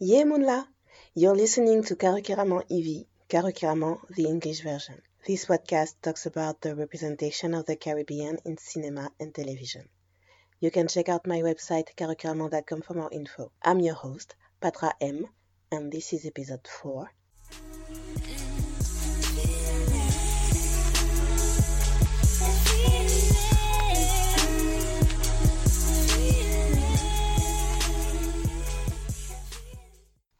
Yemunla! You're listening to Karukiraman EV, Karukiraman, the English version. This podcast talks about the representation of the Caribbean in cinema and television. You can check out my website karukiraman.com for more info. I'm your host, Patra M, and this is episode 4.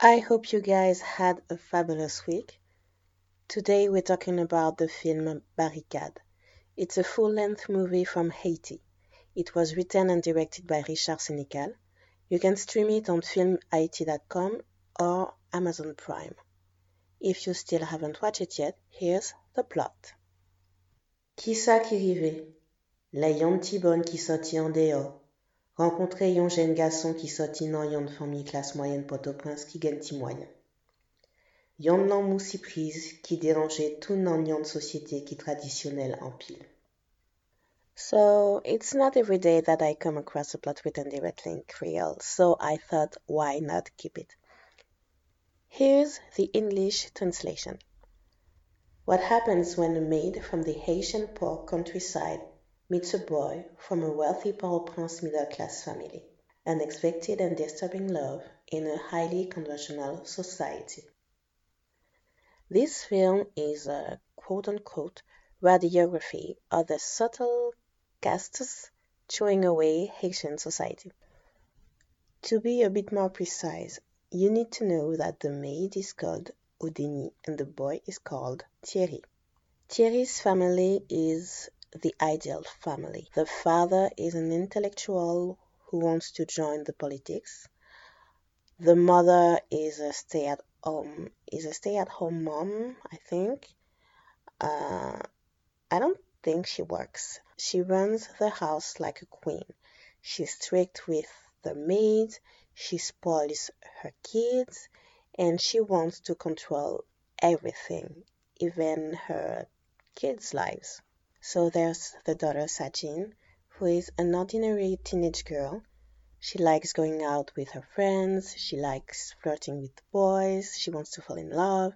I hope you guys had a fabulous week. Today we're talking about the film Barricade. It's a full length movie from Haiti. It was written and directed by Richard Sénécal. You can stream it on filmhaiti.com or Amazon Prime. If you still haven't watched it yet, here's the plot. Qui ça qui? La yon qui sorti en dehors. Renkontre yon jen gason ki soti nan yon fami klas moyen Port-au-Prince ki gen ti moyen. Yon nan mou si priz ki deranje tout nan yon sosyete ki tradisyonel an pil. So, it's not every day that I come across a plot written directly in Creole, so I thought, why not keep it? Here's the English translation. What happens when a maid from the Haitian poor countryside meets a boy from a wealthy Port-au-Prince middle-class family. Unexpected and disturbing love in a highly conventional society. This film is a quote-unquote radiography of the subtle castes chewing away Haitian society. To be a bit more precise, you need to know that the maid is called Odeni and the boy is called Thierry. Thierry's family is the ideal family. The father is an intellectual who wants to join the politics. The mother is a stay at home is a stay at home mom, I think. Uh, I don't think she works. She runs the house like a queen. She's strict with the maids, she spoils her kids, and she wants to control everything, even her kids' lives. So there's the daughter Sajin, who is an ordinary teenage girl. She likes going out with her friends, she likes flirting with boys, she wants to fall in love,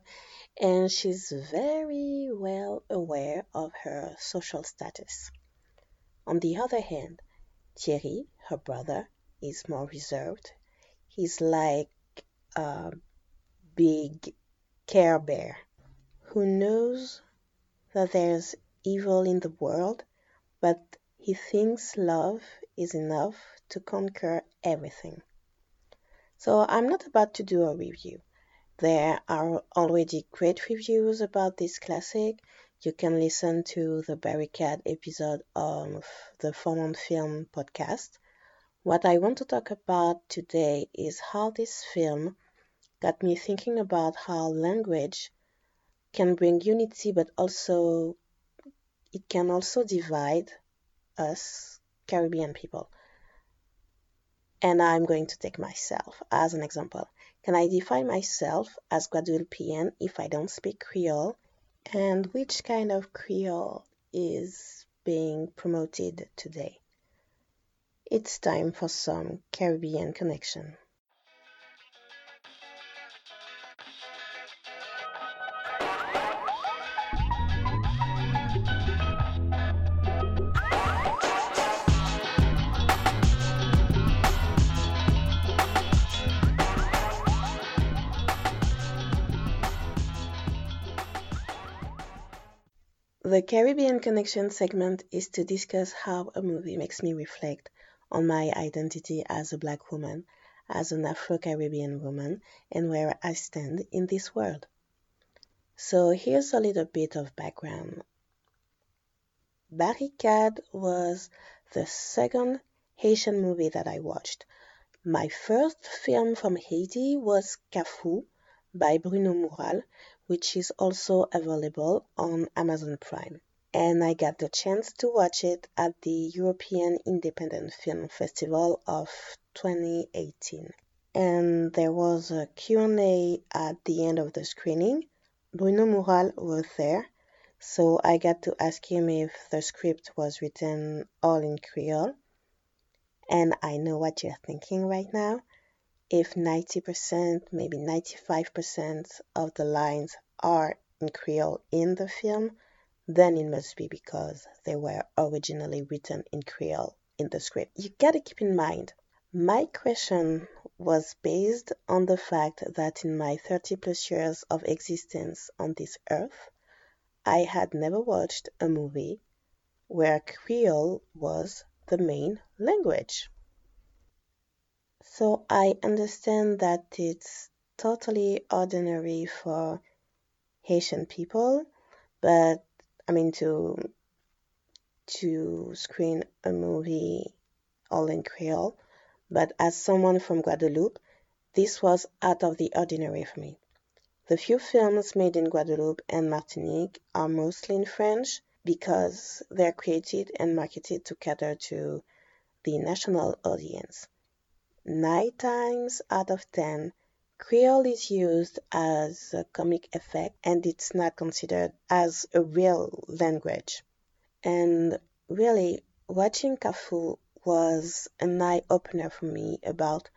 and she's very well aware of her social status. On the other hand, Thierry, her brother, is more reserved. He's like a big care bear who knows that there's evil in the world, but he thinks love is enough to conquer everything. So I'm not about to do a review. There are already great reviews about this classic. You can listen to the Barricade episode of the Formant Film podcast. What I want to talk about today is how this film got me thinking about how language can bring unity but also it can also divide us Caribbean people. And I'm going to take myself as an example. Can I define myself as Guadeloupean if I don't speak Creole? And which kind of Creole is being promoted today? It's time for some Caribbean connection. The Caribbean Connection segment is to discuss how a movie makes me reflect on my identity as a black woman, as an Afro Caribbean woman, and where I stand in this world. So here's a little bit of background. Barricade was the second Haitian movie that I watched. My first film from Haiti was Kafou by Bruno Mourral, which is also available on Amazon Prime. And I got the chance to watch it at the European Independent Film Festival of 2018. And there was a Q&A at the end of the screening. Bruno Mourral was there, so I got to ask him if the script was written all in Creole. And I know what you're thinking right now. If 90%, maybe 95% of the lines are in Creole in the film, then it must be because they were originally written in Creole in the script. You gotta keep in mind, my question was based on the fact that in my 30 plus years of existence on this earth, I had never watched a movie where Creole was the main language. So I understand that it's totally ordinary for Haitian people, but I mean to to screen a movie all in Creole, but as someone from Guadeloupe, this was out of the ordinary for me. The few films made in Guadeloupe and Martinique are mostly in French because they're created and marketed to cater to the national audience. Nine times out of ten, Creole is used as a comic effect and it's not considered as a real language. And really, watching Kafou was an eye opener for me about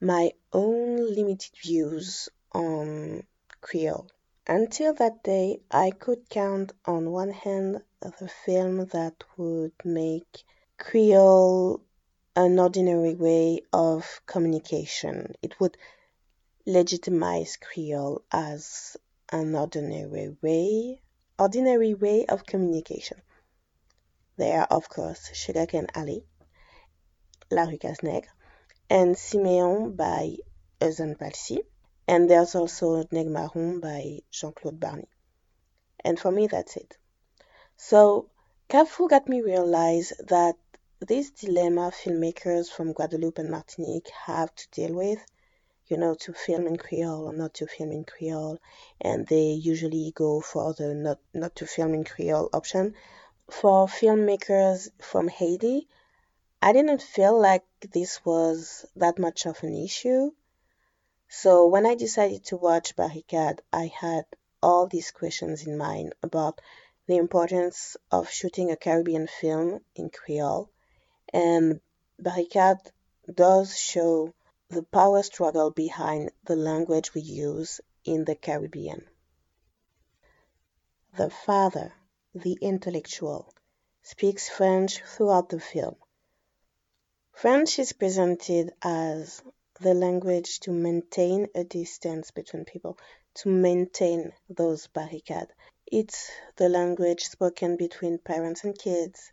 my own limited views on Creole. Until that day, I could count on one hand the film that would make Creole an ordinary way of communication. It would legitimize Creole as an ordinary way, ordinary way of communication. There are, of course, Sugarcane Alley, La Rue Cases-Nègres, and Siméon by Euzhan Palcy, and there's also Nègre Marron by Jean-Claude Barney. And for me, that's it. So, Kafou got me realize that this dilemma filmmakers from Guadeloupe and Martinique have to deal with, you know, to film in Creole or not to film in Creole, and they usually go for the not, not to film in Creole option. For filmmakers from Haiti, I didn't feel like this was that much of an issue. So when I decided to watch Barricade, I had all these questions in mind about the importance of shooting a Caribbean film in Creole and Barricade does show the power struggle behind the language we use in the Caribbean. The father, the intellectual, speaks French throughout the film. French is presented as the language to maintain a distance between people, to maintain those barricades. It's the language spoken between parents and kids.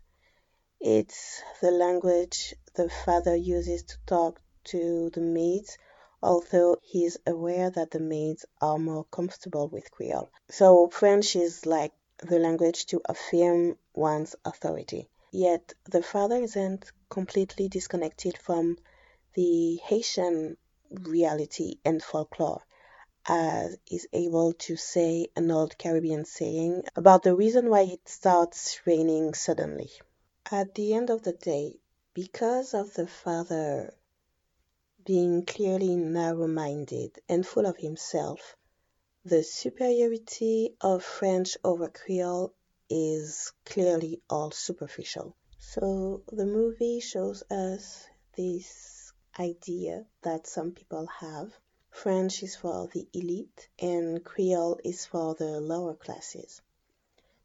It's the language the father uses to talk to the maids, although he's aware that the maids are more comfortable with Creole. So French is like the language to affirm one's authority. Yet the father isn't completely disconnected from the Haitian reality and folklore as is able to say an old Caribbean saying about the reason why it starts raining suddenly. At the end of the day, because of the father being clearly narrow minded and full of himself, the superiority of French over Creole is clearly all superficial. So the movie shows us this idea that some people have. French is for the elite and Creole is for the lower classes.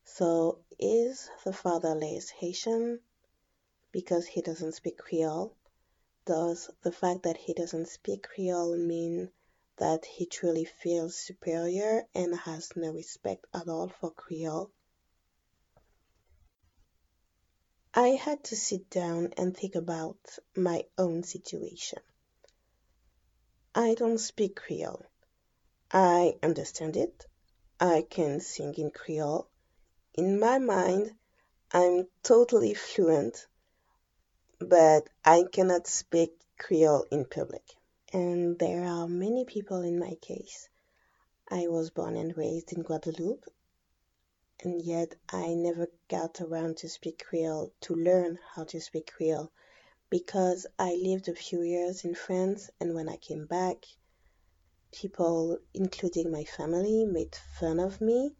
So is the fatherless Haitian because he doesn't speak Creole? Does the fact that he doesn't speak Creole mean that he truly feels superior and has no respect at all for Creole? I had to sit down and think about my own situation. I don't speak Creole. I understand it. I can sing in Creole in my mind, I'm totally fluent, but I cannot speak Creole in public. And there are many people in my case. I was born and raised in Guadeloupe, and yet I never got around to speak Creole, to learn how to speak Creole, because I lived a few years in France, and when I came back, people, including my family, made fun of me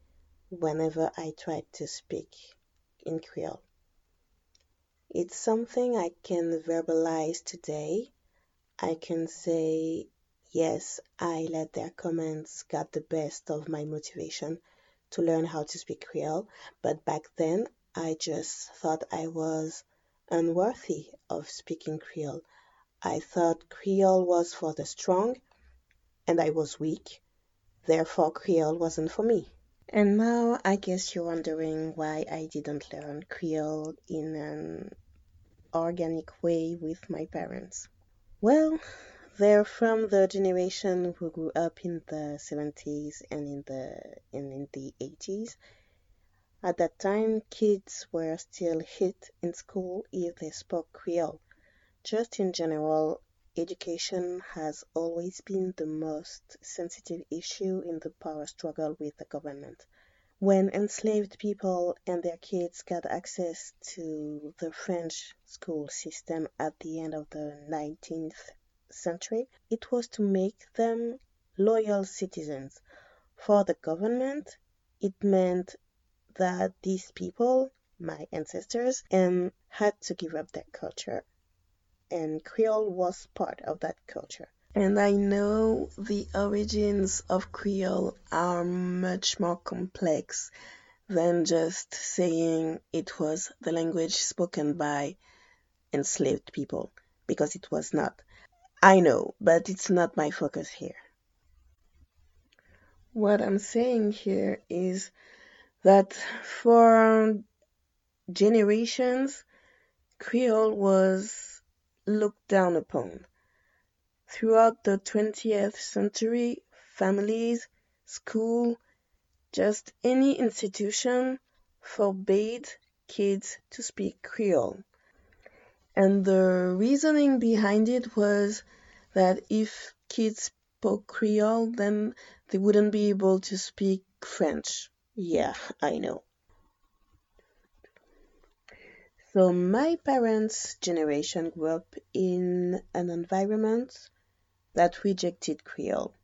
whenever I try to speak in Creole. It's something I can verbalize today. I can say Yes, I let their comments get the best of my motivation to learn how to speak Creole, but back then I just thought I was unworthy of speaking Creole. I thought Creole was for the strong, and I was weak, therefore Creole wasn't for me. And now I guess you're wondering why I didn't learn Creole in an organic way with my parents. Well, they're from the generation who grew up in the 70s and in the and in the 80s. At that time, kids were still hit in school if they spoke Creole. Just in general, education has always been the most sensitive issue in the power struggle with the government. When enslaved people and their kids got access to the French school system at the end of the 19th century, it was to make them loyal citizens. For the government, it meant that these people, my ancestors, um, had to give up their culture. And Creole was part of that culture. And I know the origins of Creole are much more complex than just saying it was the language spoken by enslaved people, because it was not. I know, but it's not my focus here. What I'm saying here is that for generations, Creole was looked down upon. Throughout the 20th century, families, school, just any institution forbade kids to speak Creole. And the reasoning behind it was that if kids spoke Creole, then they wouldn't be able to speak French. Yeah, I know. So my parents' generation grew up in an environment that rejected Creole.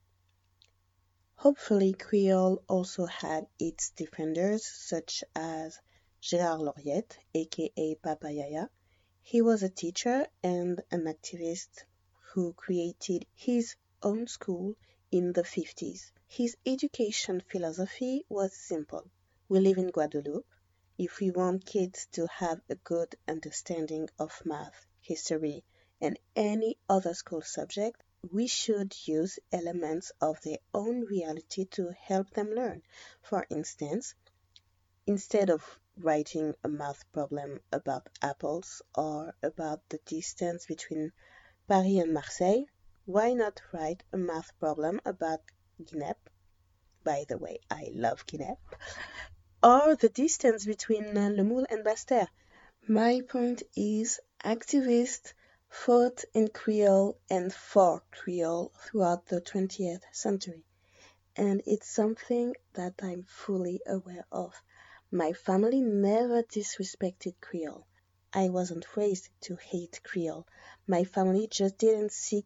Hopefully, Creole also had its defenders, such as Gérard Lauriette, aka Papa Yaya, he was a teacher and an activist who created his own school in the 50s. His education philosophy was simple. We live in Guadeloupe. If we want kids to have a good understanding of math, history, and any other school subject, we should use elements of their own reality to help them learn. For instance, instead of writing a math problem about apples or about the distance between Paris and Marseille, why not write a math problem about Guinep? By the way, I love Guinep. Or the distance between uh, Le Moule and Basse-Terre. My point is, activists fought in Creole and for Creole throughout the 20th century. And it's something that I'm fully aware of. My family never disrespected Creole. I wasn't raised to hate Creole. My family just didn't see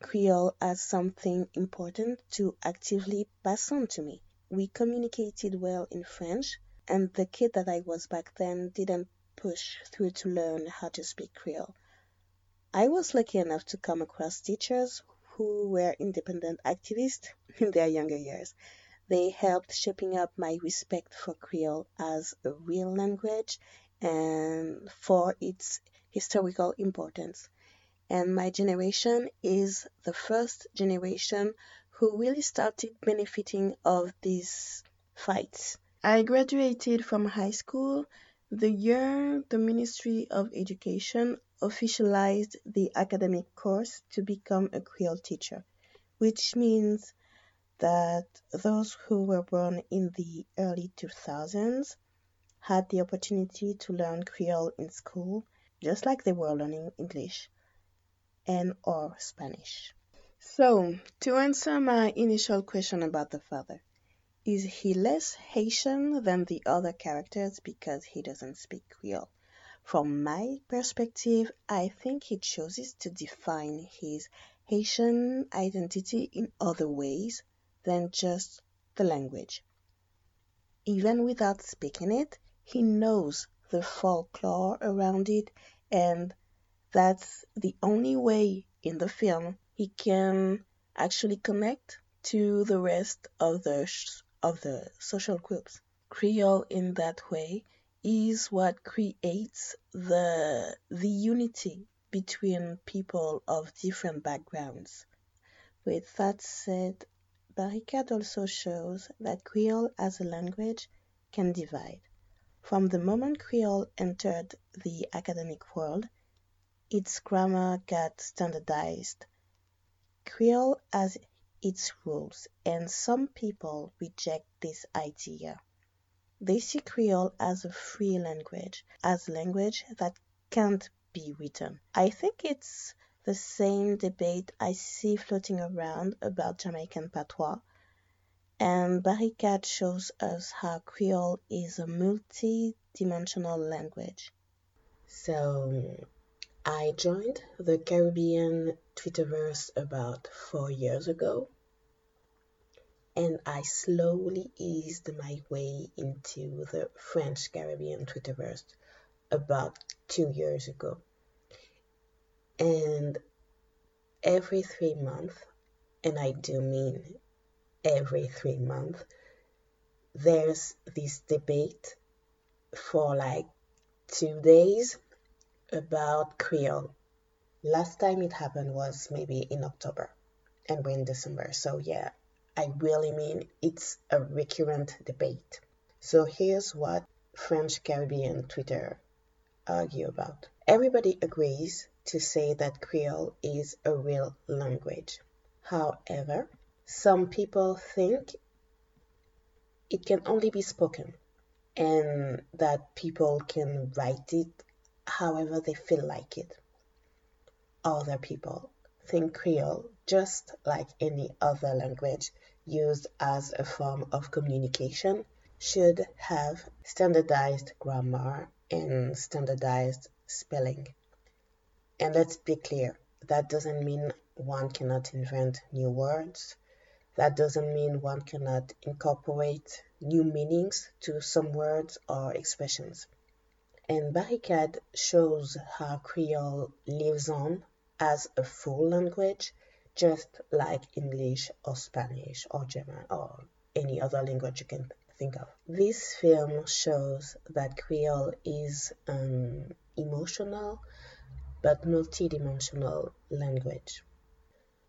Creole as something important to actively pass on to me. We communicated well in French, and the kid that I was back then didn't push through to learn how to speak Creole. I was lucky enough to come across teachers who were independent activists in their younger years. They helped shaping up my respect for Creole as a real language and for its historical importance. And my generation is the first generation who really started benefiting of these fights. I graduated from high school the year the Ministry of Education officialized the academic course to become a Creole teacher, which means that those who were born in the early 2000s had the opportunity to learn Creole in school just like they were learning English and or Spanish. So, to answer my initial question about the father, is he less Haitian than the other characters because he doesn't speak Creole? From my perspective, I think he chooses to define his Haitian identity in other ways than just the language. Even without speaking it, he knows the folklore around it, and that's the only way in the film he can actually connect to the rest of the of the social groups. Creole in that way is what creates the the unity between people of different backgrounds. With that said, Barricade also shows that Creole as a language can divide. From the moment Creole entered the academic world, its grammar got standardized. Creole has its rules, and some people reject this idea. They see Creole as a free language, as language that can't be written. I think it's the same debate I see floating around about Jamaican patois, and Barricade shows us how Creole is a multi-dimensional language. So, I joined the Caribbean Twitterverse about four years ago, and I slowly eased my way into the French Caribbean Twitterverse about two years ago. And every three months, and I do mean every three months, there's this debate for like two days about Creole. Last time it happened was maybe in October, and we're in December. So, yeah, I really mean it's a recurrent debate. So, here's what French Caribbean Twitter argue about. Everybody agrees to say that Creole is a real language. However, some people think it can only be spoken and that people can write it however they feel like it. Other people think Creole, just like any other language used as a form of communication, should have standardized grammar and standardized spelling. And let's be clear, that doesn't mean one cannot invent new words. That doesn't mean one cannot incorporate new meanings to some words or expressions. And Barricade shows how Creole lives on as a full language, just like English or Spanish or German or any other language you can think of. This film shows that Creole is an emotional but multidimensional language.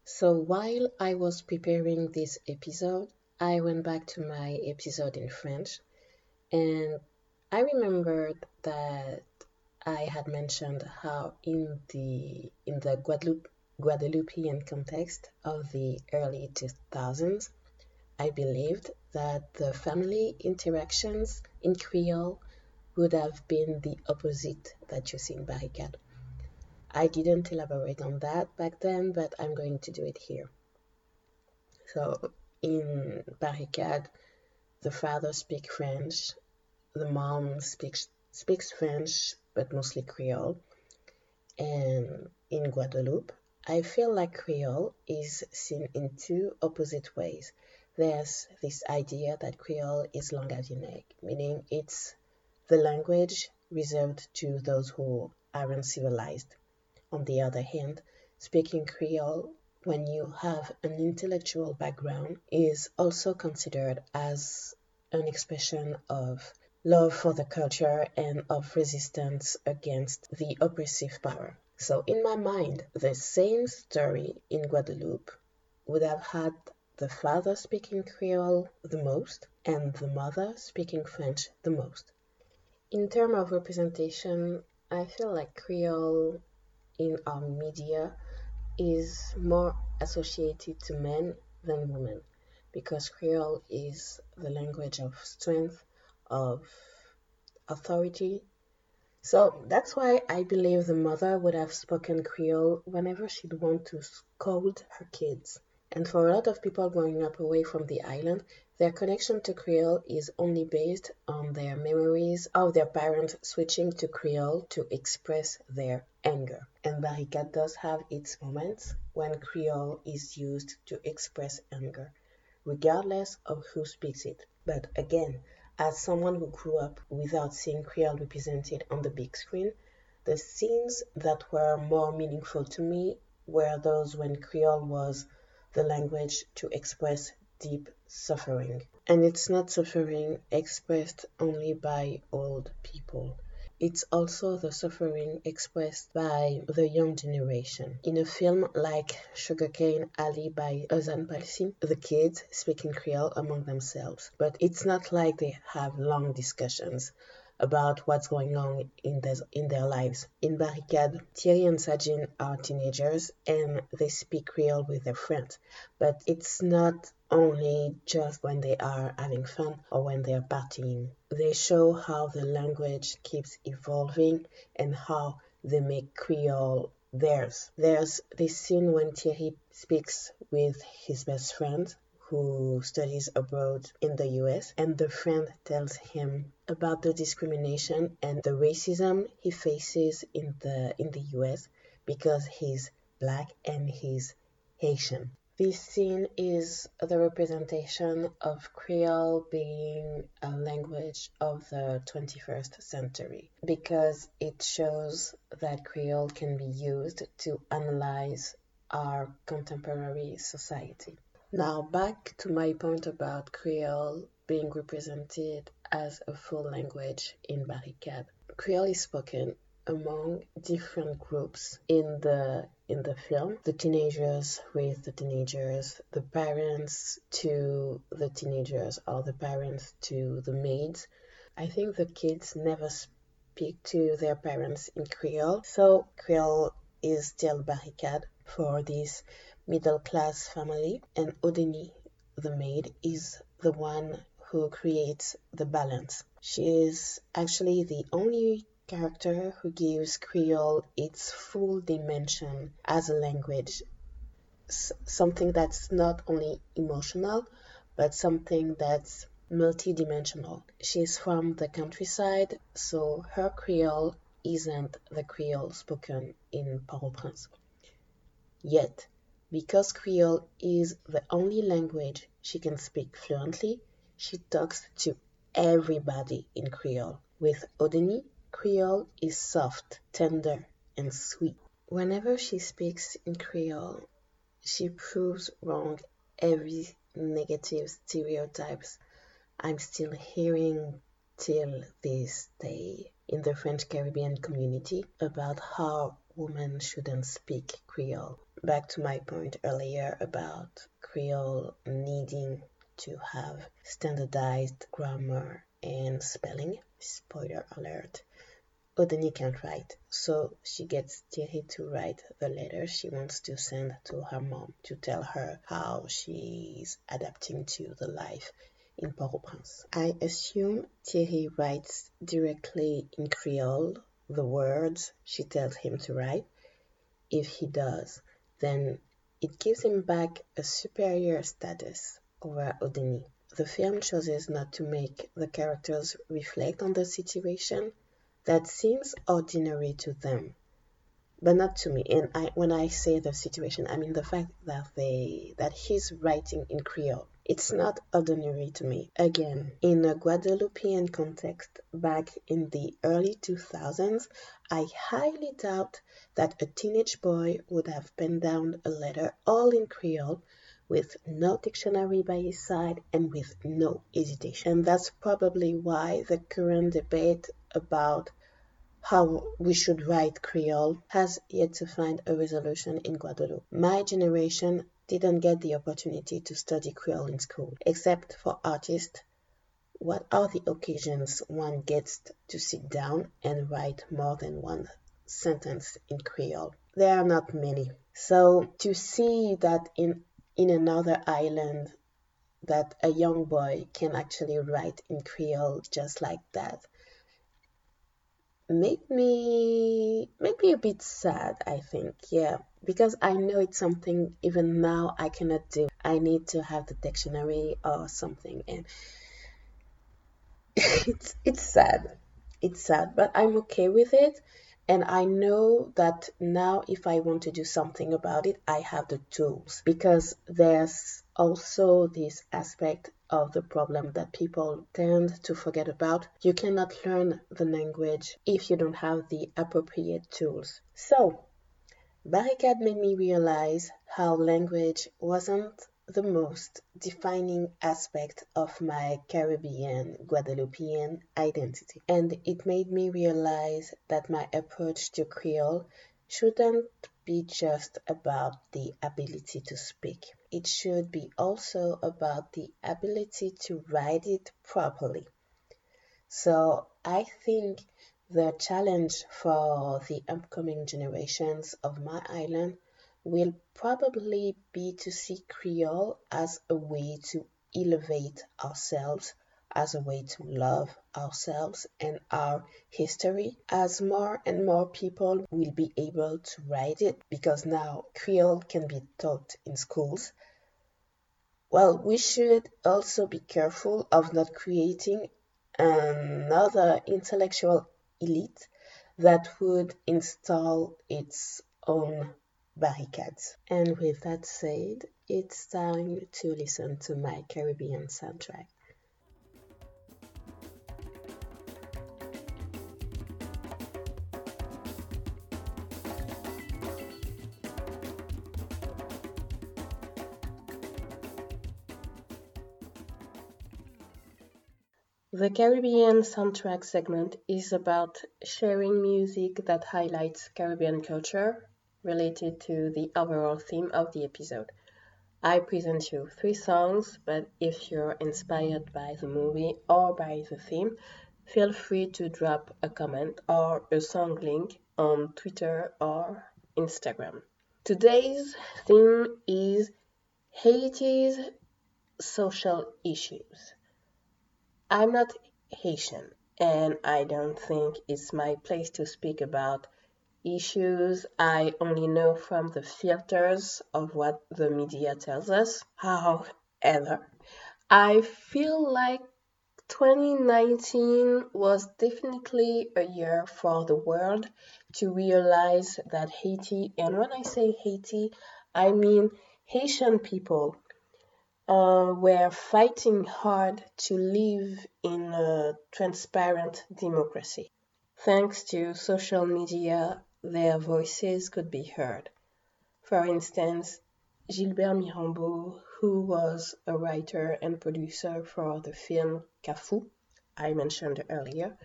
So while I was preparing this episode, I went back to my episode in French and I remembered that I had mentioned how in the in the Guadeloupe Guadeloupean context of the early 2000s, I believed that the family interactions in Creole would have been the opposite that you see in Barricade. I didn't elaborate on that back then, but I'm going to do it here. So in Barricade, the father speaks French, the mom speaks speaks French, but mostly Creole. And in Guadeloupe, I feel like Creole is seen in two opposite ways. There's this idea that Creole is langue meaning it's the language reserved to those who aren't civilized. On the other hand, speaking Creole when you have an intellectual background is also considered as an expression of love for the culture and of resistance against the oppressive power. So, in my mind, the same story in Guadeloupe would have had the father speaking Creole the most and the mother speaking French the most. In terms of representation, I feel like Creole in our media is more associated to men than women because Creole is the language of strength, of authority. So that's why I believe the mother would have spoken Creole whenever she'd want to scold her kids. And for a lot of people growing up away from the island, their connection to Creole is only based on their memories of their parents switching to Creole to express their anger. And Barricade does have its moments when Creole is used to express anger, regardless of who speaks it. But again, as someone who grew up without seeing Creole represented on the big screen, the scenes that were more meaningful to me were those when Creole was the language to express deep suffering. And it's not suffering expressed only by old people. It's also the suffering expressed by the young generation. In a film like Sugarcane Alley by Euzhan Palcy, the kids speak in Creole among themselves, but it's not like they have long discussions about what's going on in, their, in their lives. In Barricade, Thierry and Sajin are teenagers and they speak Creole with their friends, but it's not only just when they are having fun or when they are partying. They show how the language keeps evolving and how they make Creole theirs. There's this scene when Thierry speaks with his best friend who studies abroad in the US, and the friend tells him about the discrimination and the racism he faces in the in the US because he's black and he's Haitian. This scene is the representation of Creole being a language of the 21st century because it shows that Creole can be used to analyze our contemporary society. Now back to my point about Creole being represented as a full language in Barricade. Creole is spoken among different groups in the in the film. The teenagers with the teenagers the parents to the teenagers or the parents to the maids. I think the kids never speak to their parents in creole. So creole is still barricade for this middle class family, and Odeni, the maid, is the one who creates the balance. She is actually the only character who gives Creole its full dimension as a language, S- something that's not only emotional, but something that's multidimensional. She's from the countryside, so her Creole isn't the Creole spoken in Port-au-Prince. Yet, because Creole is the only language she can speak fluently, she talks to everybody in Creole. With Odeni, Creole is soft, tender, and sweet. Whenever she speaks in Creole, she proves wrong every negative stereotypes I'm still hearing till this day in the French Caribbean community about how women shouldn't speak Creole back to my point earlier about Creole needing to have standardized grammar and spelling. Spoiler alert. Odeni can't write, so she gets Thierry to write the letter she wants to send to her mom to tell her how she's adapting to the life in Port-au-Prince. I assume Thierry writes directly in Creole the words she tells him to write. If he does, then it gives him back a superior status over Odeni. The film chooses not to make the characters reflect on the situation that seems ordinary to them, but not to me. And I, when I say the situation, I mean the fact that they that he's writing in Creole. It's not ordinary to me. Again, in a Guadeloupean context, back in the early 2000s, I highly doubt that a teenage boy would have penned down a letter all in Creole with no dictionary by his side and with no hesitation. And that's probably why the current debate about how we should write Creole has yet to find a resolution in Guadeloupe. My generation didn't get the opportunity to study Creole in school, except for artists. What are the occasions one gets to sit down and write more than one sentence in Creole? There are not many. So to see that in in another island that a young boy can actually write in Creole just like that made me made me a bit sad i think yeah. Because i know it's something even now i cannot do. I need to have the dictionary or something and it's it's sad. It's sad but i'm okay with it. And I know that now, if I want to do something about it, I have the tools. Because there's also this aspect of the problem that people tend to forget about. You cannot learn the language if you don't have the appropriate tools. So, Barricade made me realize how language wasn't the most defining aspect of my Caribbean Guadeloupean identity. And it made me realize that my approach to Creole shouldn't be just about the ability to speak. It should be also about the ability to write it properly. So I think the challenge for the upcoming generations of my island will probably be to see Creole as a way to elevate ourselves, as a way to love ourselves and our history, as more and more people will be able to write it because now Creole can be taught in schools. Well, we should also be careful of not creating another intellectual elite that would install its own barricades. And with that said, it's time to listen to my Caribbean soundtrack. The Caribbean soundtrack segment is about sharing music that highlights Caribbean culture, related to the overall theme of the episode. I present you three songs, but if you're inspired by the movie or by the theme, feel free to drop a comment or a song link on Twitter or Instagram. Today's theme is Haiti's social issues. I'm not Haitian, and I don't think it's my place to speak about issues I only know from the filters of what the media tells us. However, I feel like 2019 was definitely a year for the world to realize that Haiti, and when I say Haiti, I mean Haitian people, uh, were fighting hard to live in a transparent democracy. Thanks to social media their voices could be heard. For instance, Gilbert Mirambeau, who was a writer and producer for the film Kafou, I mentioned earlier,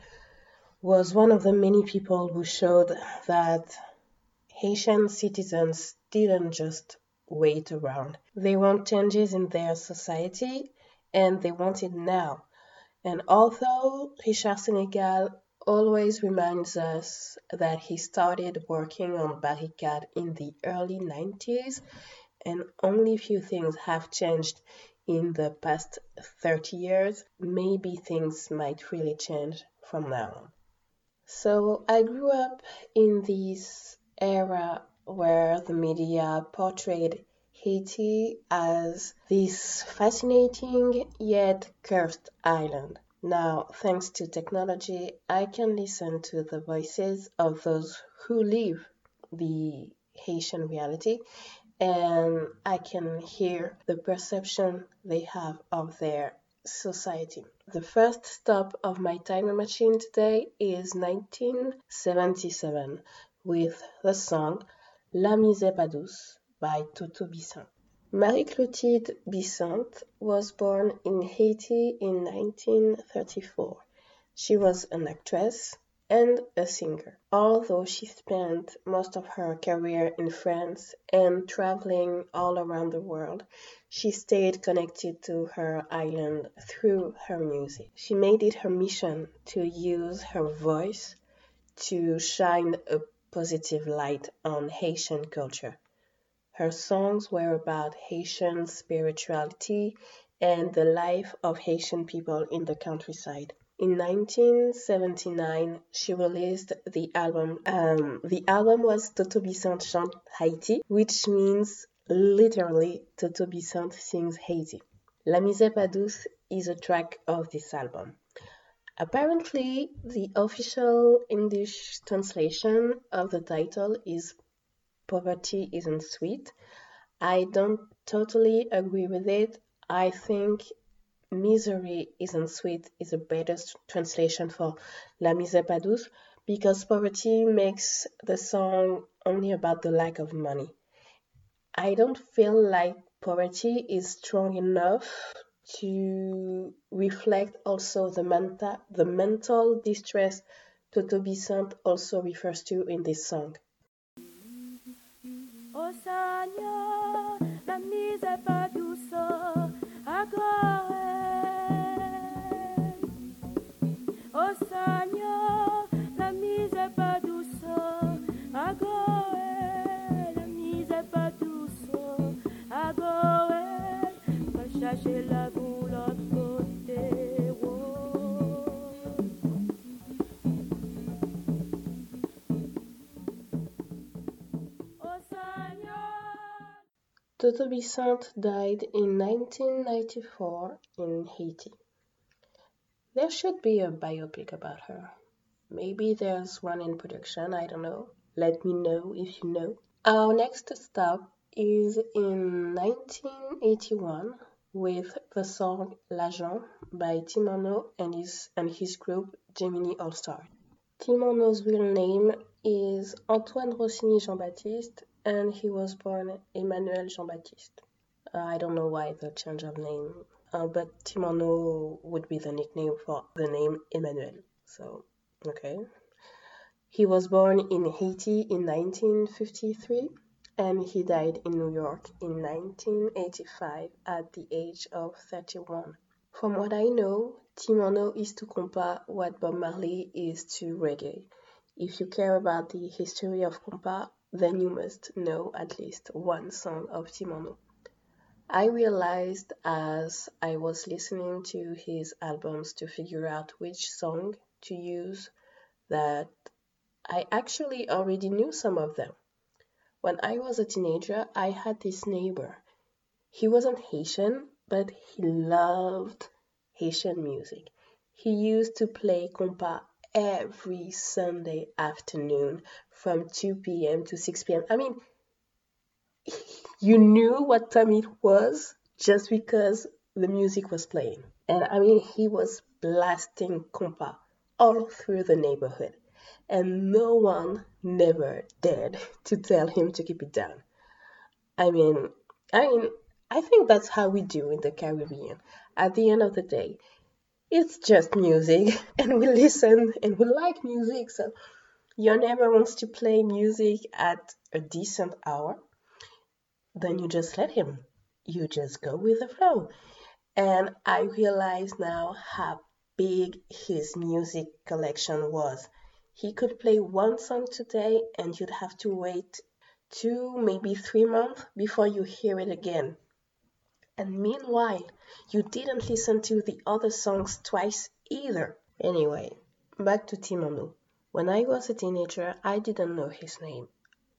was one of the many people who showed that Haitian citizens didn't just wait around. They want changes in their society and they want it now. And although Richard Sénécal always reminds us that he started working on Barricade in the early 90s and only few things have changed in the past 30 years. Maybe things might really change from now on. So I grew up in this era where the media portrayed Haiti as this fascinating yet cursed island. Now, thanks to technology, I can listen to the voices of those who live the Haitian reality and I can hear the perception they have of their society. The first stop of my time machine today is 1977 with the song La Douce by Toto Bissainthe. Marie-Clotilde Bissainthe was born in Haiti in 1934. She was an actress and a singer. Although she spent most of her career in France and traveling all around the world, she stayed connected to her island through her music. She made it her mission to use her voice to shine a positive light on Haitian culture. Her songs were about Haitian spirituality and the life of Haitian people in the countryside. In 1979, she released the album. Um, the album was Toto Bissainthe chante Haiti, which means literally Toto Bissainthe sings Haiti. La Mise Pas Douce is a track of this album. Apparently, the official English translation of the title is poverty isn't sweet. I don't totally agree with it. I think misery isn't sweet is a better translation for La Mise Pas Douce because poverty makes the song only about the lack of money. I don't feel like poverty is strong enough to reflect also the, mental the mental distress Toto Bissainthe also refers to in this song. Oh, la mise pas douce, Toto Bissainthe died in 1994 in Haiti. There should be a biopic about her. Maybe there's one in production, I don't know. Let me know if you know. Our next stop is in 1981 with the song L'Agent by Ti Manno and his, and his group Gemini All Star. Ti Manno's real name is Antoine Rossini Jean Baptiste and he was born Emmanuel Jean Baptiste. Uh, I don't know why the change of name, uh, but Ti Manno would be the nickname for the name Emmanuel. So, okay. He was born in Haiti in 1953 and he died in New York in 1985 at the age of 31. From what I know, Ti Manno is to compa what Bob Marley is to reggae. If you care about the history of compa, then you must know at least one song of Ti Manno. I realized as I was listening to his albums to figure out which song to use that I actually already knew some of them. When I was a teenager, I had this neighbor. He wasn't Haitian, but he loved Haitian music. He used to play compa every Sunday afternoon from 2 p.m. to 6 p.m. I mean, you knew what time it was just because the music was playing. And I mean, he was blasting compa all through the neighborhood. And no one never dared to tell him to keep it down. I mean, I mean, I think that's how we do in the Caribbean. At the end of the day, it's just music and we listen and we like music so your neighbor wants to play music at a decent hour then you just let him you just go with the flow and i realize now how big his music collection was he could play one song today and you'd have to wait two maybe three months before you hear it again and meanwhile, you didn't listen to the other songs twice either. Anyway, back to Ti Manno. When I was a teenager, I didn't know his name.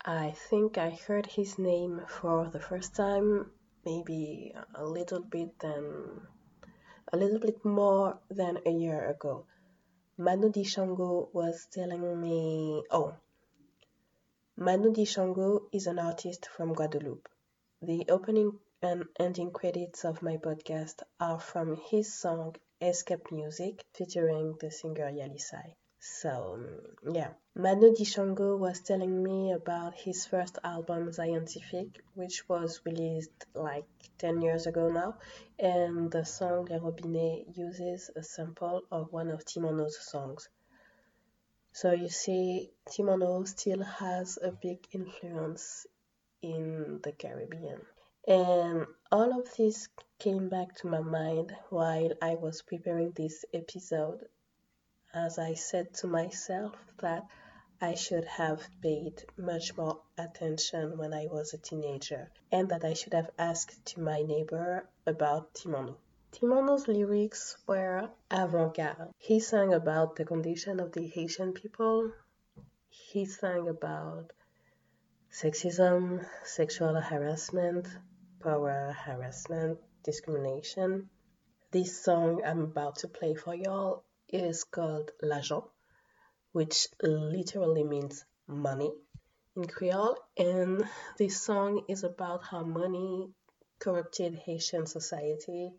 I think I heard his name for the first time maybe a little bit than a little bit more than a year ago. Manu Dibango was telling me, oh, Manu Dibango is an artist from Guadeloupe. The opening and ending credits of my podcast are from his song Escape Music featuring the singer Yalisai. So, mm, yeah. Manu Dibango was telling me about his first album, Scientific, which was released like 10 years ago now, and the song Les Robinets uses a sample of one of Ti Manno's songs. So you see, Ti Manno still has a big influence in the Caribbean. And all of this came back to my mind while I was preparing this episode, as I said to myself that I should have paid much more attention when I was a teenager, and that I should have asked to my neighbor about Ti Manno. Timono's lyrics were avant-garde. He sang about the condition of the Haitian people. He sang about sexism, sexual harassment, power, harassment, discrimination. This song I'm about to play for y'all is called L'Agent, which literally means money in Creole. And this song is about how money corrupted Haitian society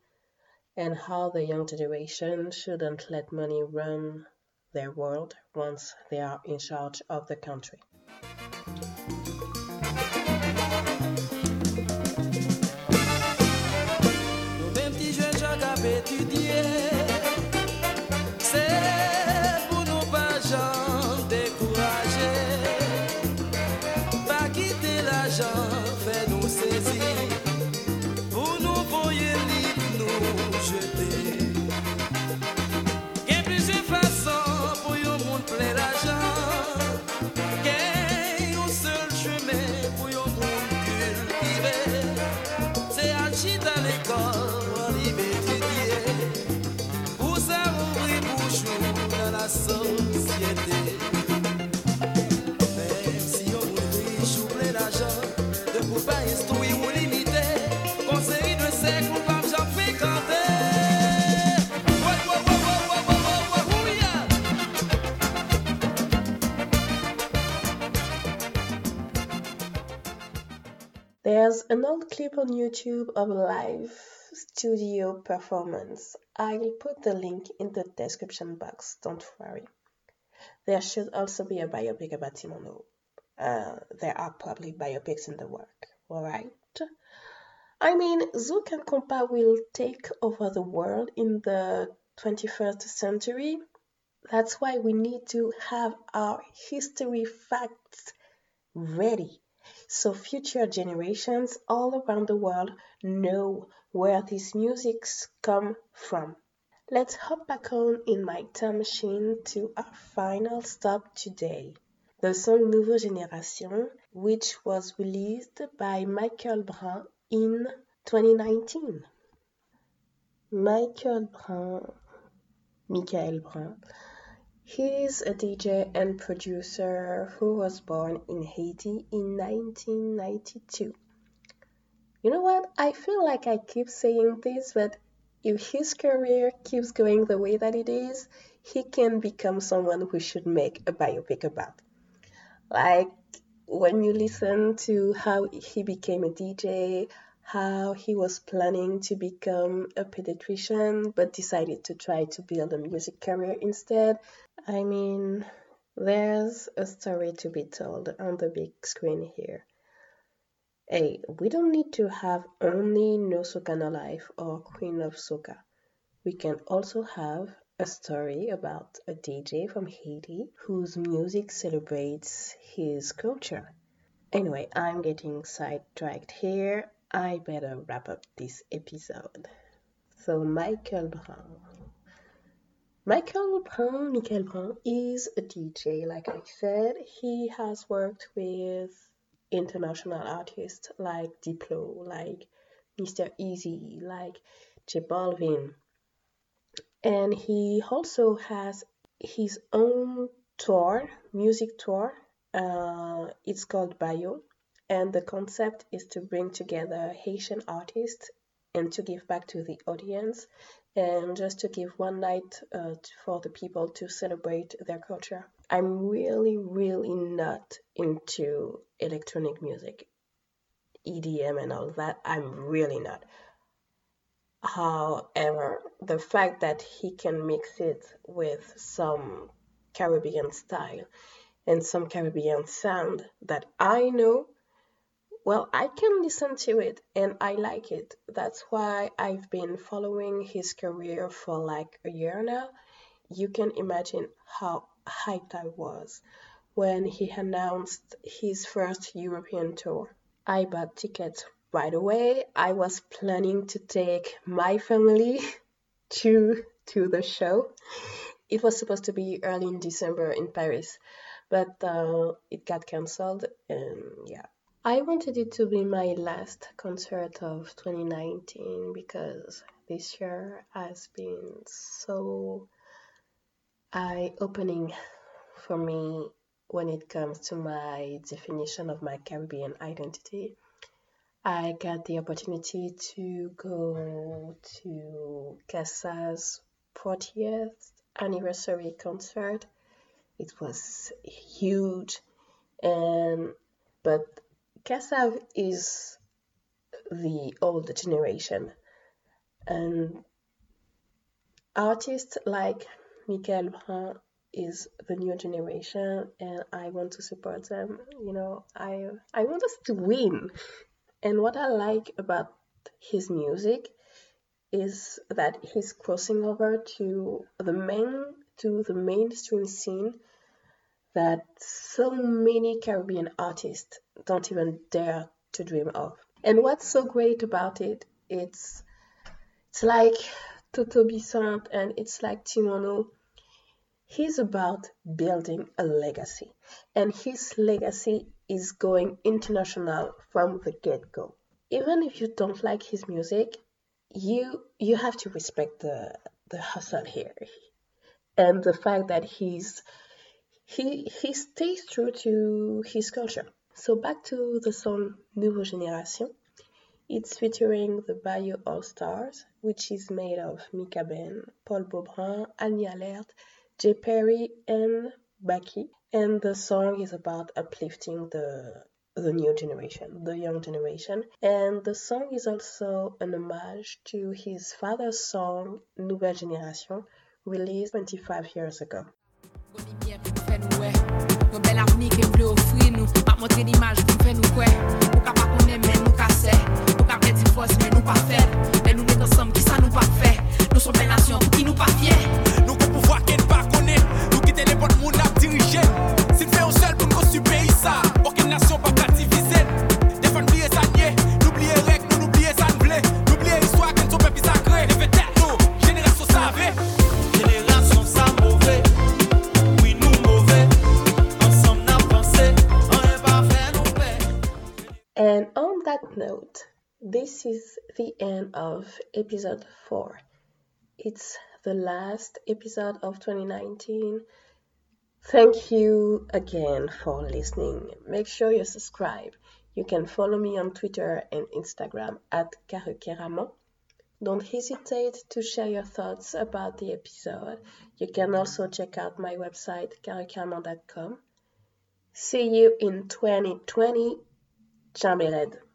and how the young generation shouldn't let money run their world once they are in charge of the country. There's an old clip on YouTube of a live studio performance. I'll put the link in the description box, don't worry. There should also be a biopic about Ti Manno. Uh, there are probably biopics in the work, alright? I mean, Zouk and Compa will take over the world in the 21st century. That's why we need to have our history facts ready so future generations all around the world know where these musics come from. Let's hop back on in my time machine to our final stop today. The song Nouvelle Génération, which was released by Michael Brun in 2019. Michael Brun, Michael Brun, He's a DJ and producer who was born in Haiti in 1992. You know what? I feel like I keep saying this, but if his career keeps going the way that it is, he can become someone we should make a biopic about. Like when you listen to how he became a DJ, how he was planning to become a pediatrician but decided to try to build a music career instead, I mean, there's a story to be told on the big screen here. Hey, we don't need to have only No Soca No Life or Queen of Soca. We can also have a story about a DJ from Haiti whose music celebrates his culture. Anyway, I'm getting sidetracked here. I better wrap up this episode. So, Michael Brun. Michael Brun, Michael Brun is a DJ, like I said. He has worked with international artists like Diplo, like Mr. Eazi, like J Balvin. And he also has his own tour, music tour. Uh, it's called Bayo. And the concept is to bring together Haitian artists and to give back to the audience and just to give one night uh, for the people to celebrate their culture. I'm really, really not into electronic music, EDM, and all that. I'm really not. However, the fact that he can mix it with some Caribbean style and some Caribbean sound that I know well, I can listen to it and I like it. That's why I've been following his career for like a year now. You can imagine how hyped I was when he announced his first European tour. I bought tickets right away. I was planning to take my family to to the show. It was supposed to be early in December in Paris, but uh, it got cancelled and yeah I wanted it to be my last concert of 2019 because this year has been so eye opening for me when it comes to my definition of my Caribbean identity. I got the opportunity to go to Kassav's 40th anniversary concert. It was huge and but Kassav is the old generation, and artists like Michael Brun is the new generation, and I want to support them. You know, I I want us to win, and what I like about his music is that he's crossing over to the main to the mainstream scene that so many Caribbean artists don't even dare to dream of. And what's so great about it, it's it's like Toto Bissainthe and it's like Ti Manno. He's about building a legacy, and his legacy is going international from the get-go. Even if you don't like his music, you you have to respect the the hustle here and the fact that he's he he stays true to his culture. So back to the song Nouvelle Génération. It's featuring the Bayo All Stars, which is made of Mikaben, Paul Beaubrun, Annie Alerte, J. Perry, and Baki. And the song is about uplifting the the new generation, the young generation. And the song is also an homage to his father's song Nouvelle Génération, released 25 years ago. Of episode 4. It's the last episode of 2019. Thank you again for listening. Make sure you subscribe. You can follow me on Twitter and Instagram at Karukeramon. Don't hesitate to share your thoughts about the episode. You can also check out my website, karukeramon.com. See you in 2020 Jamais